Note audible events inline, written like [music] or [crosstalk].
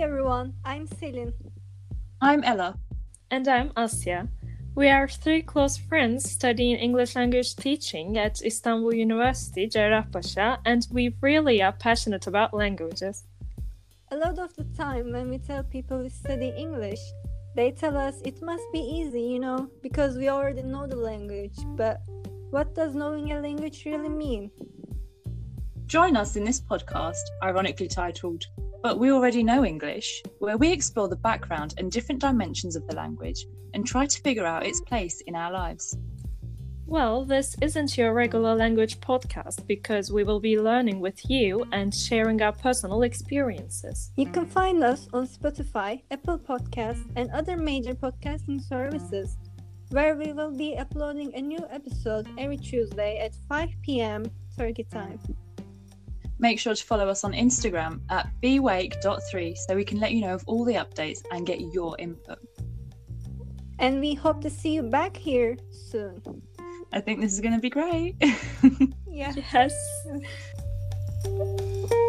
everyone, I'm Selin. I'm Ella. And I'm Asya. We are three close friends studying English language teaching at Istanbul University, Cerrahpaşa, and we really are passionate about languages. A lot of the time, when we tell people we study English, they tell us it must be easy, you know, because we already know the language. But what does knowing a language really mean? Join us in this podcast, ironically titled But We Already Know English, where we explore the background and different dimensions of the language and try to figure out its place in our lives. Well, this isn't your regular language podcast because we will be learning with you and sharing our personal experiences. You can find us on Spotify, Apple Podcasts, and other major podcasting services, where we will be uploading a new episode every Tuesday at 5 p.m. Turkey time. Make sure to follow us on Instagram at bewake.3 so we can let you know of all the updates and get your input. And we hope to see you back here soon. I think this is going to be great. [laughs] yeah. Yes. [laughs]